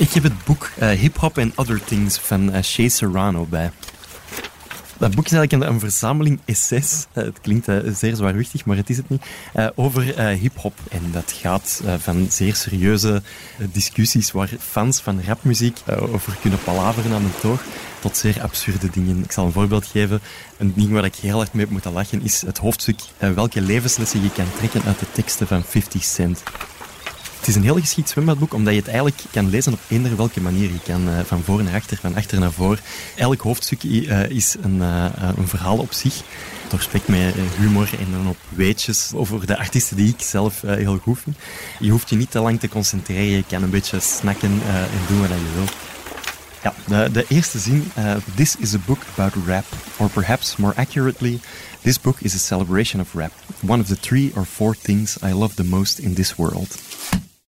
Ik heb het boek uh, Hip Hop and Other Things van uh, Shay Serrano bij. Dat boek is eigenlijk een, verzameling essays. Uh, het klinkt uh, zeer zwaarwichtig, maar het is het niet. Over hip-hop. En dat gaat van zeer serieuze discussies waar fans van rapmuziek over kunnen palaveren aan de toog. Tot zeer absurde dingen. Ik zal een voorbeeld geven. Een ding waar ik heel hard mee moeten lachen is het hoofdstuk welke levenslessen je kan trekken uit de teksten van 50 Cent. Het is een heel geschikt zwembadboek, omdat je het eigenlijk kan lezen op eender welke manier. Je kan uh, van voor naar achter, van achter naar voor. Elk hoofdstuk uh, is een, uh, een, verhaal op zich. Doorspekt met humor en dan op weetjes over de artiesten die ik zelf heel goed vind. Je hoeft je niet te lang te concentreren. Je kan een beetje snakken en doen wat je wil. Ja, de, de eerste zin. this is a book about rap. Or perhaps more accurately, this book is a celebration of rap. One of the three or four things I love the most in this world.